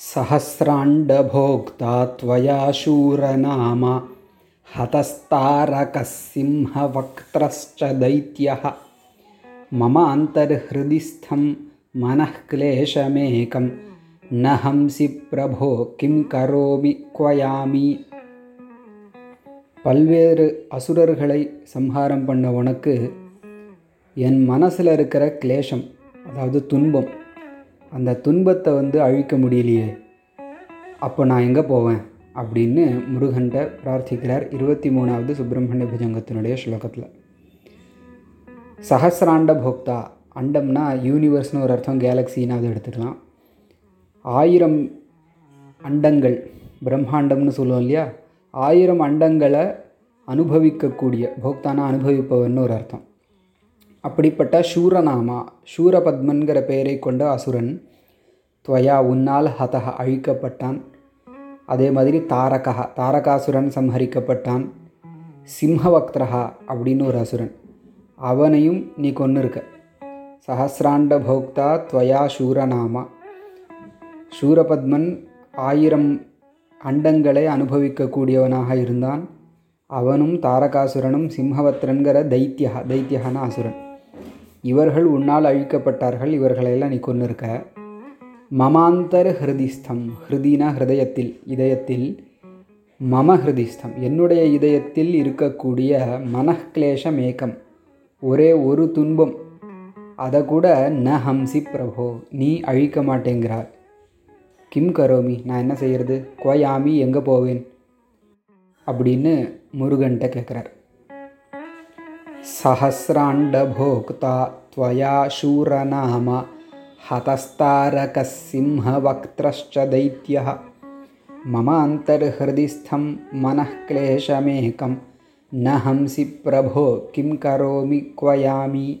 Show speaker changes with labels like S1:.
S1: सहस्राण्डभोक्ता त्वया शूरनाम हतस्तारकः सिंहवक्त्रश्च दैत्यः मम अन्तर्हृदि स्थं मनः क्लेशमेकं न हंसि प्रभो किं करोमि क्वयामि பல்வேறு அசுரர்களை சம்ஹாரம் பண்ண உனக்கு என் மனசில் இருக்கிற கிளேஷம் அதாவது துன்பம் அந்த துன்பத்தை வந்து அழிக்க முடியலையே. அப்போ நான் எங்கே போவேன்? அப்படின்னு முருகண்ட பிரார்த்திக்கிறார் இருபத்தி மூணாவது சுப்பிரமணிய புஜங்கத்தினுடைய ஸ்லோகத்தில். சஹசிராண்ட போக்தா அண்டம்னா யூனிவர்ஸ்னு ஒரு அர்த்தம் கேலக்ஸின்னு அதை எடுத்துக்கலாம். ஆயிரம் அண்டங்கள் பிரம்மாண்டம்னு சொல்லுவோம் இல்லையா? ஆயிரம் அண்டங்களை அனுபவிக்கக்கூடிய போக்தானா அனுபவிப்பவன்னு ஒரு அர்த்தம். அப்படிப்பட்ட சூரநாமா சூரபத்மன்கிற பெயரை கொண்ட அசுரன் துவயா உன்னால் ஹதக அழிக்கப்பட்டான். அதே மாதிரி தாரகா தாரகாசுரன் சம்ஹரிக்கப்பட்டான். சிம்ஹவக்திரஹா அப்படின்னு ஒரு அசுரன். அவனையும் நீ கொன்று இருக்க சஹசிராண்ட போக்தா துவயா சூரநாமா. சூரபத்மன் ஆயிரம் அண்டங்களை அனுபவிக்கக்கூடியவனாக இருந்தான். அவனும் தாரகாசுரனும் சிம்ஹவத்ரன்கிற தைத்தியா தைத்தியகான அசுரன். இவர்கள் உன்னால் அழிக்கப்பட்டார்கள் இவர்களையெல்லாம் நீ கொன்று இருக்க மமாந்தர ஹிருதிஸ்தம் ஹிருதினா ஹிருதயத்தில் இதயத்தில் மம ஹிருதிஸ்தம் என்னுடைய இதயத்தில் இருக்கக்கூடிய மனக்லேஷம் ஏக்கம். ஒரே ஒரு துன்பம். அதை கூட ந ஹம்சி பிரபோ நீ அழிக்க மாட்டேங்கிறார் கிம் கரோமி நான் என்ன செய்கிறது கோயாமி எங்கே போவேன்? அப்படின்னு முருகன்கிட்ட கேட்குறார். सहस्राण्डभोक्ता त्वया शूरनाम हतस्तारकसिंहवक्त्रश्च दैत्यः। ममान्तर्हृदिस्थं मनःक्लेशमेकं न हंसि प्रभो किं करोमि क्व यामि